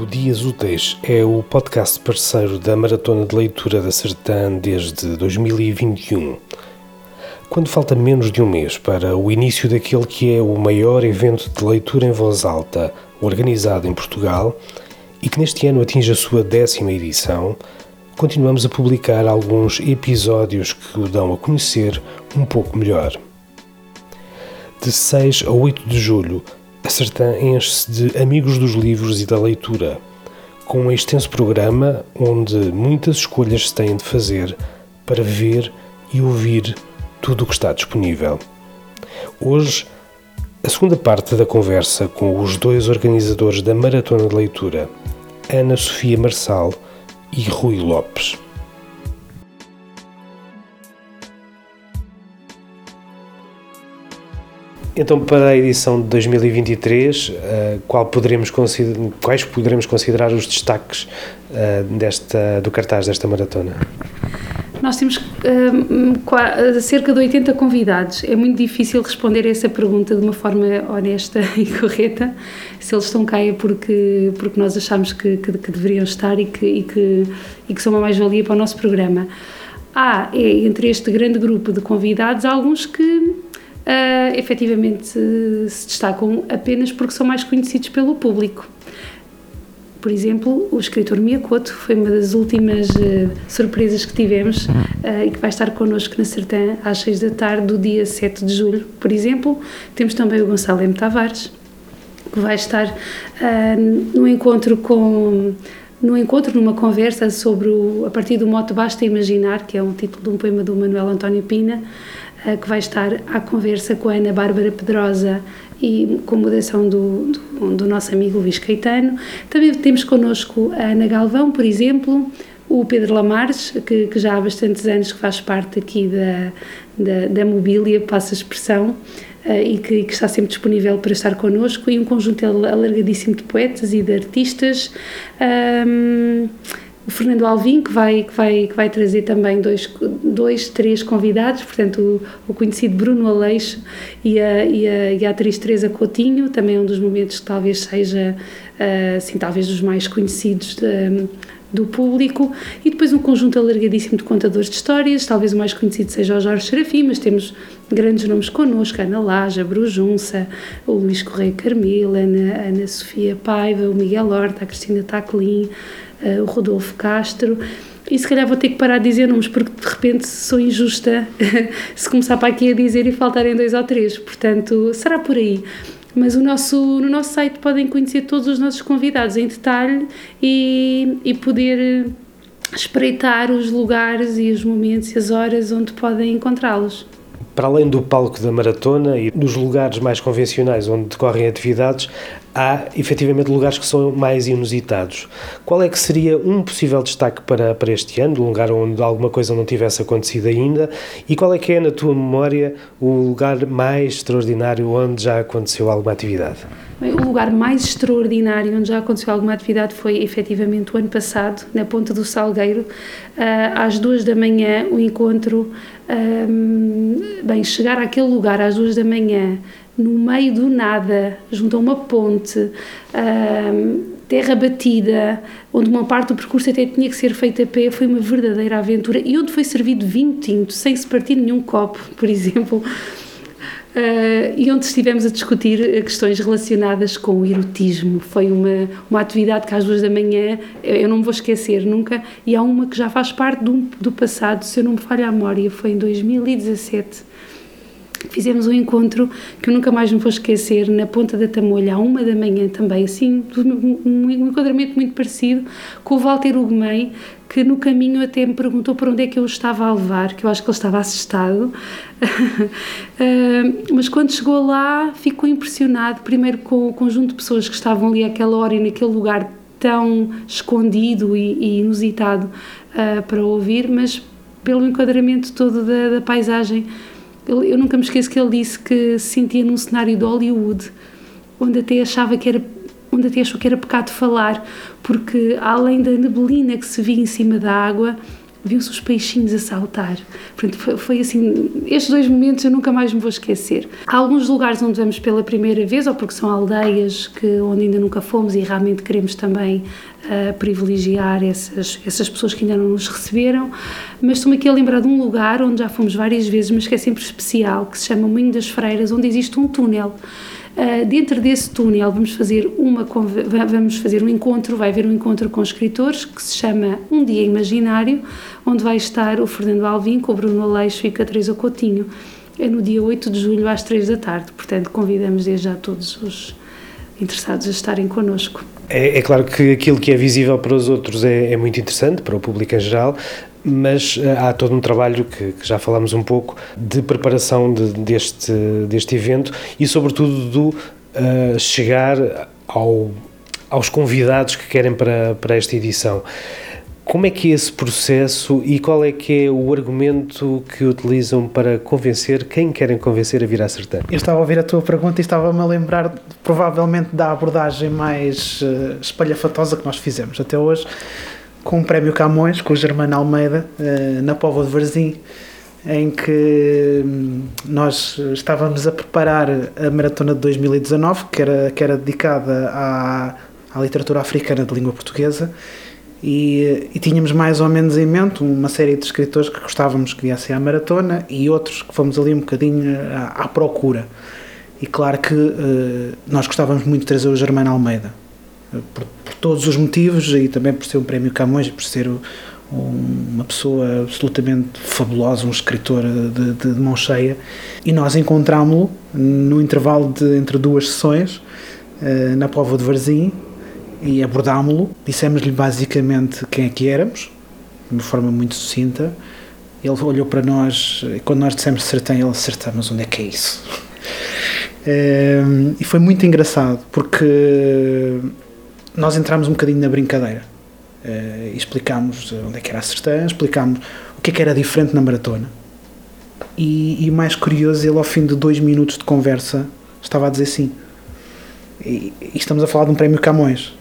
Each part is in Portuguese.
O Dias Úteis é o podcast parceiro da Maratona de Leitura da Sertã desde 2021. Quando falta menos de um mês para o início daquele que é o maior evento de leitura em voz alta organizado em Portugal e que neste ano atinge a sua décima edição, continuamos a publicar alguns episódios que o dão a conhecer um pouco melhor. De 6 a 8 de julho, a Sertã enche-se de amigos dos livros e da leitura, com um extenso programa onde muitas escolhas se têm de fazer para ver e ouvir tudo o que está disponível. Hoje, a segunda parte da conversa com os dois organizadores da Maratona de Leitura, Ana Sofia Marçal e Rui Lopes. Então, para a edição de 2023, eh, qual poderemos quais poderemos considerar os destaques eh, desta, do cartaz desta maratona? Nós temos uh, cerca de 80 convidados. É muito difícil responder a essa pergunta de uma forma honesta e correta. Se eles estão cá é porque, porque nós achamos que, que, que deveriam estar e que, e que, e que são uma mais-valia para o nosso programa. Há, é, entre este grande grupo de convidados, alguns que uh, efetivamente se destacam apenas porque são mais conhecidos pelo público. Por exemplo, o escritor Miyakoto foi uma das últimas uh, surpresas que tivemos uh, e que vai estar connosco na Sertã às 6 da tarde do dia 7 de julho. Por exemplo, temos também o Gonçalo M. Tavares, que vai estar uh, no encontro com no encontro, numa conversa sobre o, a partir do moto Basta Imaginar, que é um título de um poema do Manuel António Pina, que vai estar à conversa com a Ana Bárbara Pedrosa e com moderação do, do, do, nosso amigo Luís Caetano. Também temos connosco a Ana Galvão, por exemplo, o Pedro Lamares, que, que já há bastantes anos que faz parte aqui da, da, da mobília, passa a expressão, uh, e que, que, está sempre disponível para estar connosco, e um conjunto alargadíssimo de poetas e de artistas. O Fernando Alvim, que vai, que vai, que vai trazer também dois, dois três convidados, portanto, o, o conhecido Bruno Aleixo e a, e, a, e a atriz Teresa Coutinho, também um dos momentos que talvez seja, assim, talvez dos mais conhecidos de, do público. E depois um conjunto alargadíssimo de contadores de histórias, talvez o mais conhecido seja o Jorge Serafim, mas temos grandes nomes connosco, Ana Laja, Brujunça, o Luís Correia Carmila, Ana, Ana Sofia Paiva, o Miguel Horta, a Cristina Taclin, o Rodolfo Castro. E se calhar vou ter que parar de dizer nomes, porque de repente sou injusta se começar para aqui a dizer e faltarem dois ou três. Portanto, será por aí. Mas o nosso, no nosso site podem conhecer todos os nossos convidados em detalhe e, e poder espreitar os lugares e os momentos e as horas onde podem encontrá-los. Para além do palco da maratona e dos lugares mais convencionais onde decorrem atividades, há efetivamente lugares que são mais inusitados. Qual é que seria um possível destaque para, para este ano, um lugar onde alguma coisa não tivesse acontecido ainda? E qual é que é, na tua memória, o lugar mais extraordinário onde já aconteceu alguma atividade? Bem, o lugar mais extraordinário onde já aconteceu alguma atividade foi efetivamente o ano passado, na Ponta do Salgueiro, ah, às duas da manhã, o encontro. Bem, chegar àquele lugar às duas da manhã no meio do nada, junto a uma ponte, terra batida, onde uma parte do percurso até tinha que ser feita a pé, foi uma verdadeira aventura e onde foi servido vinho tinto, sem se partir nenhum copo, por exemplo. Uh, e onde estivemos a discutir questões relacionadas com o erotismo. Foi uma, uma atividade que às duas da manhã eu não me vou esquecer nunca, e há uma que já faz parte do, do passado, se eu não me falho a memória, foi em 2017 Fizemos um encontro que eu nunca mais me vou esquecer, na Ponta da Tamolha, à uma da manhã também, assim, um enquadramento muito parecido com o Walter Ugumei, que no caminho até me perguntou para onde é que eu estava a levar, que eu acho que ele estava assustado. uh, mas quando chegou lá, ficou impressionado, primeiro com o conjunto de pessoas que estavam ali àquela hora e naquele lugar tão escondido e, e inusitado uh, para ouvir, mas pelo enquadramento todo da, da paisagem eu nunca me esqueço que ele disse que se sentia num cenário de Hollywood, onde até achava que era onde até achou que era pecado falar, porque além da neblina que se via em cima da água, viam-se os peixinhos a saltar. Portanto, foi, foi, assim, estes dois momentos eu nunca mais me vou esquecer. Há alguns lugares onde vamos pela primeira vez, ou porque são aldeias que, onde ainda nunca fomos e realmente queremos também uh, privilegiar essas, essas pessoas que ainda não nos receberam, mas estou-me aqui a lembrar de um lugar onde já fomos várias vezes, mas que é sempre especial, que se chama Moinho das Freiras, onde existe um túnel Uh, dentro desse túnel vamos fazer uma vamos fazer um encontro, vai haver um encontro com escritores que se chama Um Dia Imaginário, onde vai estar o Fernando Alvim com o Bruno Aleixo e com a Teresa Coutinho. É no dia 8 de julho às 3 da tarde, portanto convidamos desde já todos os interessados a estarem connosco. É, é, claro que aquilo que é visível para os outros é, é, muito interessante, para o público em geral, mas uh, há todo um trabalho que, que, já falamos um pouco de preparação de, deste, deste evento e, sobretudo, do uh, chegar ao, aos convidados que querem para, para esta edição. Como é que é esse processo e qual é que é o argumento que utilizam para convencer quem querem convencer a vir à Sertã? Eu estava a ouvir a tua pergunta e estava-me a lembrar provavelmente da abordagem mais uh, espalhafatosa que nós fizemos até hoje com o Prémio Camões, com o Germano Almeida, uh, na Póvoa de Varzim, em que hum, nós estávamos a preparar a maratona de 2019, que era, que era dedicada à, à literatura africana de língua portuguesa, e, e, tínhamos mais ou menos em mente uma série de escritores que gostávamos que viessem à maratona e outros que fomos ali um bocadinho à, à procura. E claro que nós gostávamos muito de trazer o Germano Almeida, todos os motivos e também por ser um prémio Camões e por ser uma pessoa absolutamente fabulosa, um escritor de, de, de mão cheia. E nós encontrámo-lo no intervalo de entre duas sessões, uh, na Póvoa de Varzim, e abordámo-lo. Dissemos-lhe basicamente quem é que éramos, de uma forma muito sucinta. Ele olhou para nós, e quando nós dissemos Sertã, ele acertamos onde é que é isso. e foi muito engraçado, porque nós entramos um bocadinho na brincadeira. Uh, explicámos onde é que era a Sertã, explicámos o que é que era diferente na maratona. E, e mais curioso, ele ao fim de dois minutos de conversa estava a dizer sim. E, e estamos a falar de um prémio Camões.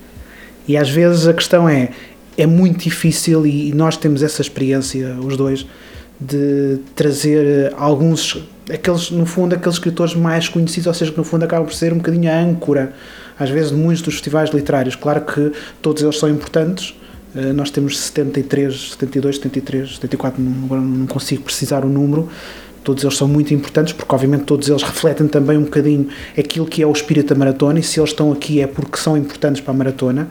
E às vezes a questão é, é muito difícil e nós temos essa experiência, os dois, de trazer alguns, aqueles, no fundo, aqueles escritores mais conhecidos, ou seja, que no fundo acabam por ser um bocadinho a âncora, às vezes, muitos dos festivais literários. Claro que todos eles são importantes, eh, nós temos 73, 72, 73, 74, agora não consigo precisar o número, todos eles são muito importantes porque obviamente todos eles refletem também um bocadinho aquilo que é o espírito da maratona e se eles estão aqui é porque são importantes para a maratona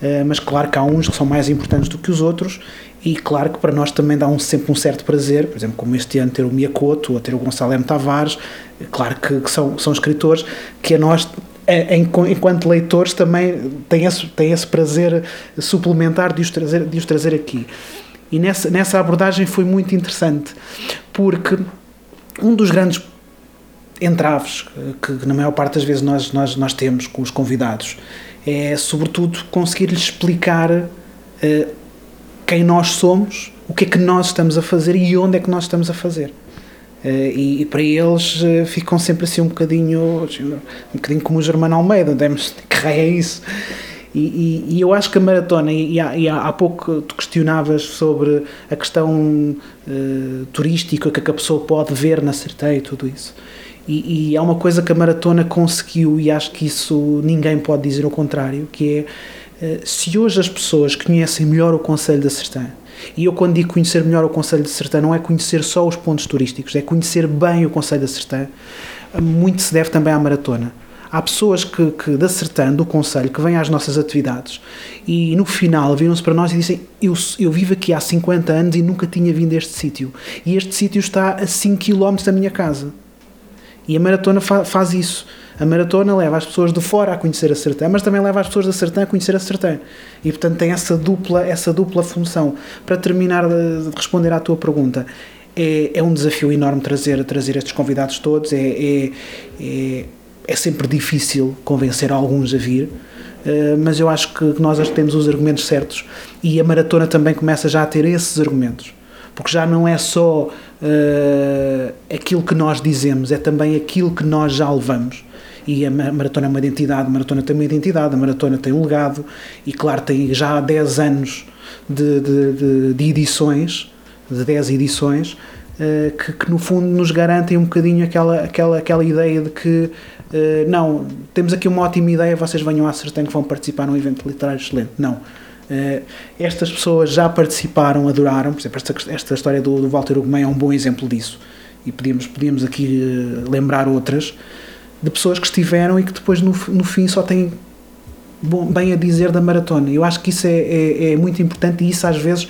uh, mas claro que há uns que são mais importantes do que os outros e claro que para nós também dá um, sempre um certo prazer, por exemplo, como este ano ter o Miyakoto ou ter o Gonçalo M. Tavares, claro que, que são, são escritores que a nós enquanto leitores também tem esse, tem esse prazer suplementar de os trazer, de os trazer aqui. E nessa, nessa abordagem foi muito interessante, porque um dos grandes entraves que, na maior parte das vezes nós, nós, nós temos com os convidados é, sobretudo, conseguir-lhes explicar uh, quem nós somos, o que é que nós estamos a fazer e onde é que nós estamos a fazer. Uh, e, e, para eles uh, ficam sempre assim um bocadinho, um bocadinho como o Germano Almeida, demos que raio é isso? E, e, e, eu acho que a maratona, e há, e há, pouco tu questionavas sobre a questão uh, turística que a pessoa pode ver na Sertei e tudo isso. E, e há uma coisa que a maratona conseguiu, e acho que isso ninguém pode dizer o contrário, que é se hoje as pessoas conhecem melhor o Conselho da Sertã, e eu quando digo conhecer melhor o Conselho da Sertã, não é conhecer só os pontos turísticos, é conhecer bem o Conselho da Sertã, muito se deve também à maratona Há pessoas que, que da Sertã, do Conselho, que vêm às nossas atividades e no final viram-se para nós e dizem: eu, eu vivo aqui há 50 anos e nunca tinha vindo a este sítio. E este sítio está a 5 km da minha casa. E a maratona fa faz isso. A maratona leva as pessoas de fora a conhecer a Sertã, mas também leva as pessoas da Sertã a conhecer a Sertã. E portanto tem essa dupla, essa dupla função. Para terminar de, de responder à tua pergunta, é, é um desafio enorme trazer, trazer estes convidados todos. é, é, é é sempre difícil convencer alguns a vir, eh, mas eu acho que nós temos os argumentos certos e a maratona também começa já a ter esses argumentos, porque já não é só uh, aquilo que nós dizemos, é também aquilo que nós já levamos. e a maratona é uma identidade, a maratona tem uma identidade, a maratona tem um legado e claro tem já há 10 anos de, de, de, de edições, de 10 edições, uh, que, que, no fundo nos garantem um bocadinho aquela, aquela, aquela ideia de que uh, não, temos aqui uma ótima ideia, vocês venham à Sertã que vão participar num evento literário excelente. Não. Uh, estas pessoas já participaram, adoraram, por exemplo, esta, esta história do, do Walter Ugumem é um bom exemplo disso e podíamos, podíamos aqui lembrar outras de pessoas que estiveram e que depois no, no fim só têm bom, bem a dizer da maratona. Eu acho que isso é, é, é muito importante e isso às vezes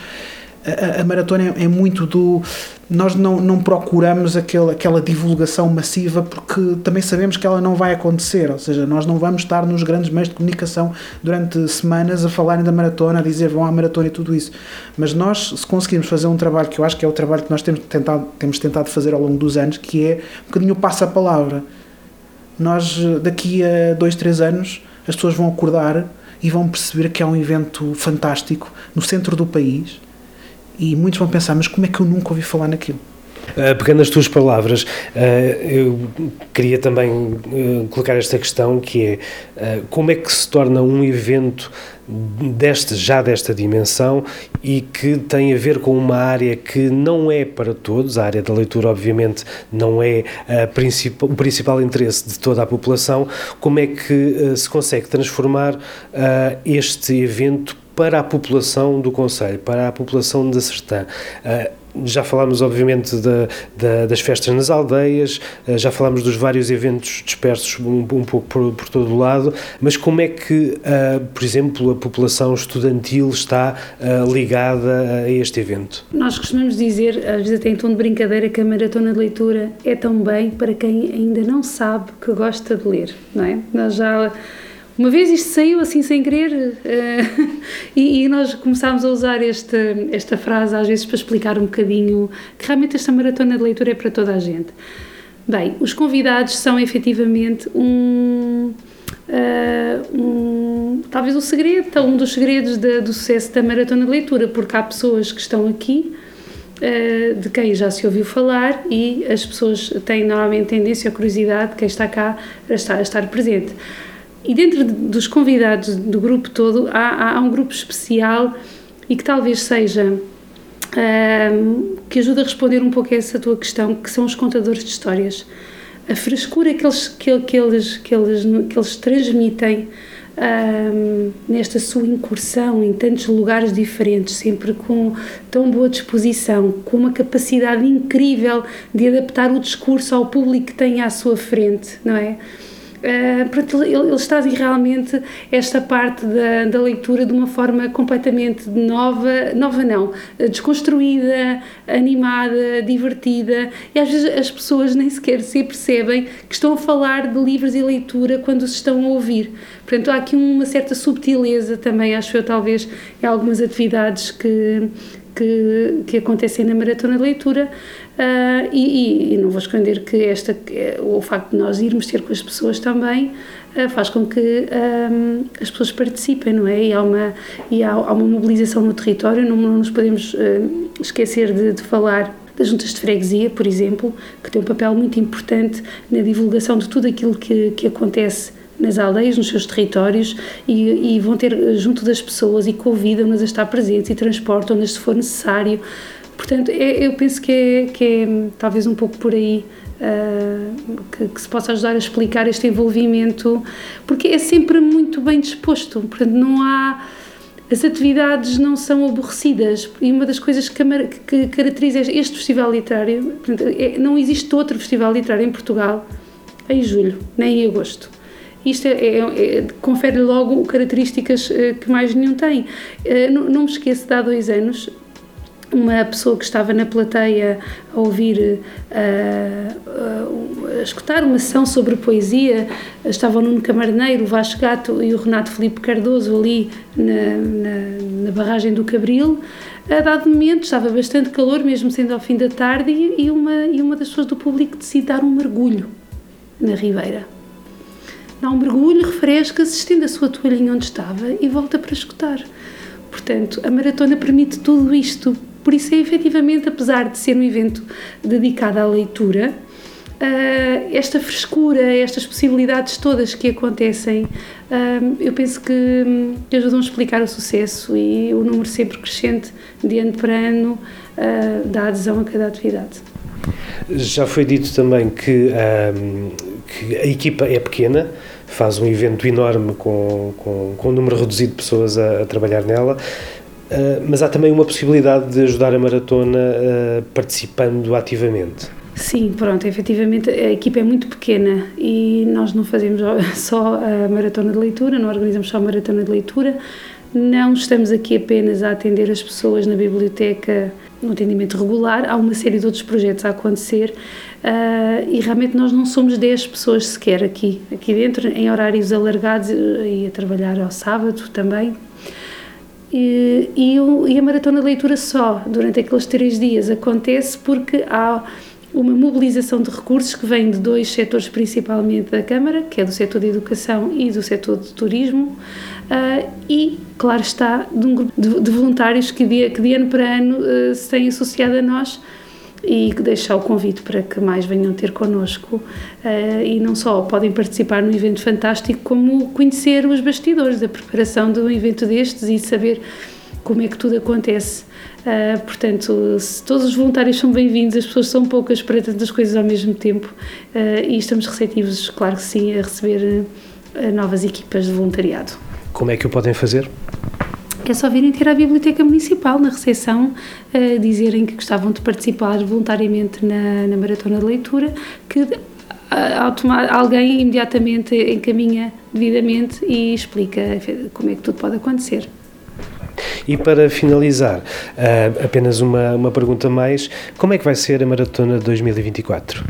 a, a maratona é, é, muito do. Nós não, não procuramos aquele, aquela divulgação massiva porque também sabemos que ela não vai acontecer, ou seja, nós não vamos estar nos grandes meios de comunicação durante semanas a falarem da maratona, a dizer vão à maratona e tudo isso. Mas nós, se conseguirmos fazer um trabalho que eu acho que é o trabalho que nós temos tentado, temos tentado fazer ao longo dos anos, que é um bocadinho passa a palavra. Nós, daqui a dois, três anos, as pessoas vão acordar e vão perceber que é um evento fantástico no centro do país e muitos vão pensar, mas como é que eu nunca ouvi falar naquilo? Uh, pegando nas tuas palavras, uh, eu queria também uh, colocar esta questão que é como é que se torna um evento deste, já desta dimensão e que tem a ver com uma área que não é para todos, a área da leitura obviamente não é principal, o principal interesse de toda a população, como é que se consegue transformar este evento para a população do Conselho, para a população da Sertã. Uh, já falámos, obviamente, da, da, das festas nas aldeias, uh, já falámos dos vários eventos dispersos um, um pouco por, por, todo o lado, mas como é que, uh, por exemplo, a população estudantil está ligada a este evento? Nós costumamos dizer, às vezes até em tom de brincadeira, que a maratona de leitura é também para quem ainda não sabe que gosta de ler, não é? Nós já uma vez isto saiu assim sem querer uh, e, e, nós começámos a usar esta, esta frase às vezes para explicar um bocadinho que realmente esta maratona de leitura é para toda a gente. Bem, os convidados são efetivamente um, uh, um talvez o segredo, um dos segredos de, do sucesso da maratona de leitura, porque há pessoas que estão aqui uh, de quem já se ouviu falar e as pessoas têm normalmente tendência ou curiosidade de quem está cá a estar, a estar presente. E dentro dos convidados do grupo todo, há, há um grupo especial e que talvez seja um, que ajuda a responder um pouco a essa tua questão, que são os contadores de histórias. A frescura que eles, que, que eles, que eles, que eles transmitem um, nesta sua incursão em tantos lugares diferentes, sempre com tão boa disposição, com uma capacidade incrível de adaptar o discurso ao público que tem à sua frente, não é? Uh, eles trazem realmente esta parte da, da, leitura de uma forma completamente nova, nova não, desconstruída, animada, divertida, e às vezes as pessoas nem sequer se percebem que estão a falar de livros e leitura quando se estão a ouvir. Portanto, há aqui uma certa subtileza também, acho eu, talvez, em algumas atividades que, que, que acontecem na maratona de leitura, Uh, e, e, não vou esconder que esta, o facto de nós irmos ter com as pessoas também uh, faz com que um, as pessoas participem, não é? E há uma, e há, há uma mobilização no território, não, não nos podemos uh, esquecer de, de falar das juntas de freguesia, por exemplo, que tem um papel muito importante na divulgação de tudo aquilo que, que acontece nas aldeias, nos seus territórios e, e vão ter junto das pessoas e convidam-nas a estar presentes e transportam-nas se for necessário. Portanto, é, eu penso que é, que é talvez um pouco por aí uh, que, que, se possa ajudar a explicar este envolvimento, porque é sempre muito bem disposto, portanto, não há. As atividades não são aborrecidas e uma das coisas que, que caracteriza este festival literário, portanto, é, não existe outro festival literário em Portugal em julho, nem em agosto. Isto é, é, é, confere logo características uh, que mais nenhum tem. Uh, não, não me esqueço de há dois anos, uma pessoa que estava na plateia a ouvir, a escutar uma sessão sobre poesia, estava o Nuno Camarneiro, o Vasco Gato e o Renato Felipe Cardoso ali na, na, na, barragem do Cabril. A dado momento estava bastante calor, mesmo sendo ao fim da tarde, e uma, e uma das pessoas do público decide dar um mergulho na ribeira. Dá um mergulho, refresca-se, estende a sua toalhinha onde estava e volta para escutar. Portanto, a maratona permite tudo isto por isso é efetivamente, apesar de ser um evento dedicado à leitura, uh, esta frescura, estas possibilidades todas que acontecem, uh, eu penso que, que, ajudam a explicar o sucesso e o número sempre crescente de ano para ano uh, da adesão a cada atividade. Já foi dito também que, que a equipa é pequena, faz um evento enorme com, com, com um número reduzido de pessoas a, a trabalhar nela. Uh, mas há também uma possibilidade de ajudar a maratona uh, participando ativamente. Sim, pronto, efetivamente a equipa é muito pequena e nós não fazemos só a maratona de leitura, não organizamos só a maratona de leitura, não estamos aqui apenas a atender as pessoas na biblioteca no atendimento regular, há uma série de outros projetos a acontecer uh, e realmente nós não somos 10 pessoas sequer aqui, aqui dentro, em horários alargados e a trabalhar ao sábado também, e, e, e, a maratona de leitura só, durante aqueles três dias, acontece porque há uma mobilização de recursos que vem de dois setores principalmente da Câmara, que é do setor de educação e do setor de turismo, uh, e, claro está, de um grupo de, de voluntários que de, que de, ano para ano uh, se têm associado a nós e deixar o convite para que mais venham ter connosco uh, e não só podem participar num evento fantástico, como conhecer os bastidores da preparação de um evento destes e saber como é que tudo acontece. Uh, portanto, todos os voluntários são bem-vindos, as pessoas são poucas para tantas coisas ao mesmo tempo uh, e estamos receptivos, claro que sim, a receber novas equipas de voluntariado. Como é que o podem fazer? É só virem ter à Biblioteca Municipal, na recepção, uh, dizerem que gostavam de participar voluntariamente na, na Maratona de Leitura, que uh, alguém imediatamente encaminha devidamente e explica como é que tudo pode acontecer. E para finalizar, uh, apenas uma, uma pergunta mais: como é que vai ser a Maratona de 2024?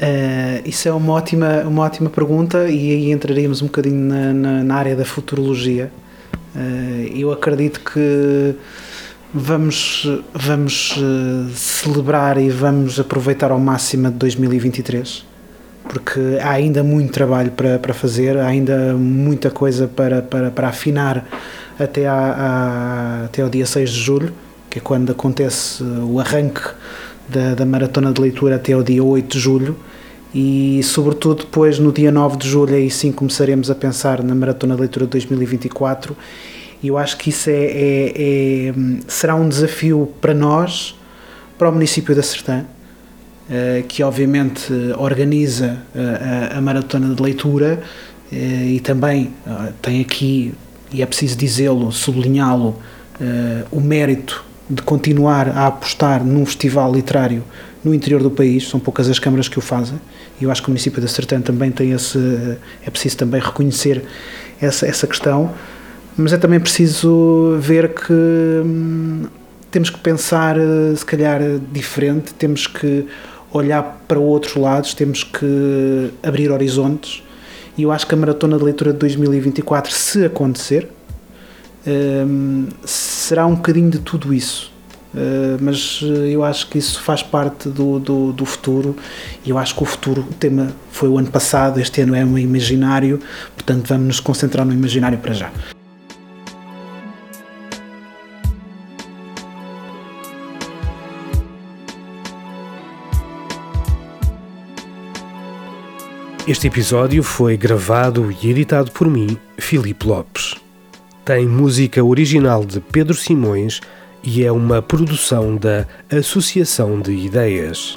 Uh, isso é uma ótima, uma ótima pergunta e aí entraríamos um bocadinho na, na, na área da futurologia. Uh, eu acredito que vamos, vamos uh, celebrar e vamos aproveitar ao máximo de 2023 porque há ainda muito trabalho para, para fazer, há ainda muita coisa para, para, para afinar até, a, a, até ao dia 6 de julho, que é quando acontece o arranque da, da maratona de leitura até ao dia 8 de julho e sobretudo depois no dia 9 de julho aí sim começaremos a pensar na Maratona de Leitura de 2024 e eu acho que isso é, é, é será um desafio para nós, para o município da Sertã, eh, que obviamente organiza eh, a, a Maratona de Leitura eh, e também tem aqui, e é preciso dizê-lo, sublinhá-lo, o mérito de continuar a apostar num festival literário no interior do país, são poucas as câmaras que o fazem, e eu acho que o município da Sertã também tem esse, é preciso também reconhecer essa, essa questão, mas é também preciso ver que hum, temos que pensar eh, se calhar diferente, temos que olhar para outros lados, temos que abrir horizontes, e eu acho que a Maratona de Leitura de 2024, se acontecer, hum, será um bocadinho de tudo isso Uh, mas eh, eu acho que isso faz parte do, do, do, futuro e eu acho que o futuro, o tema foi o ano passado, este ano é um imaginário, portanto vamos nos concentrar no imaginário para já. Este episódio foi gravado e editado por mim, Filipe Lopes. Tem música original de Pedro Simões e é uma produção da Associação de Ideias.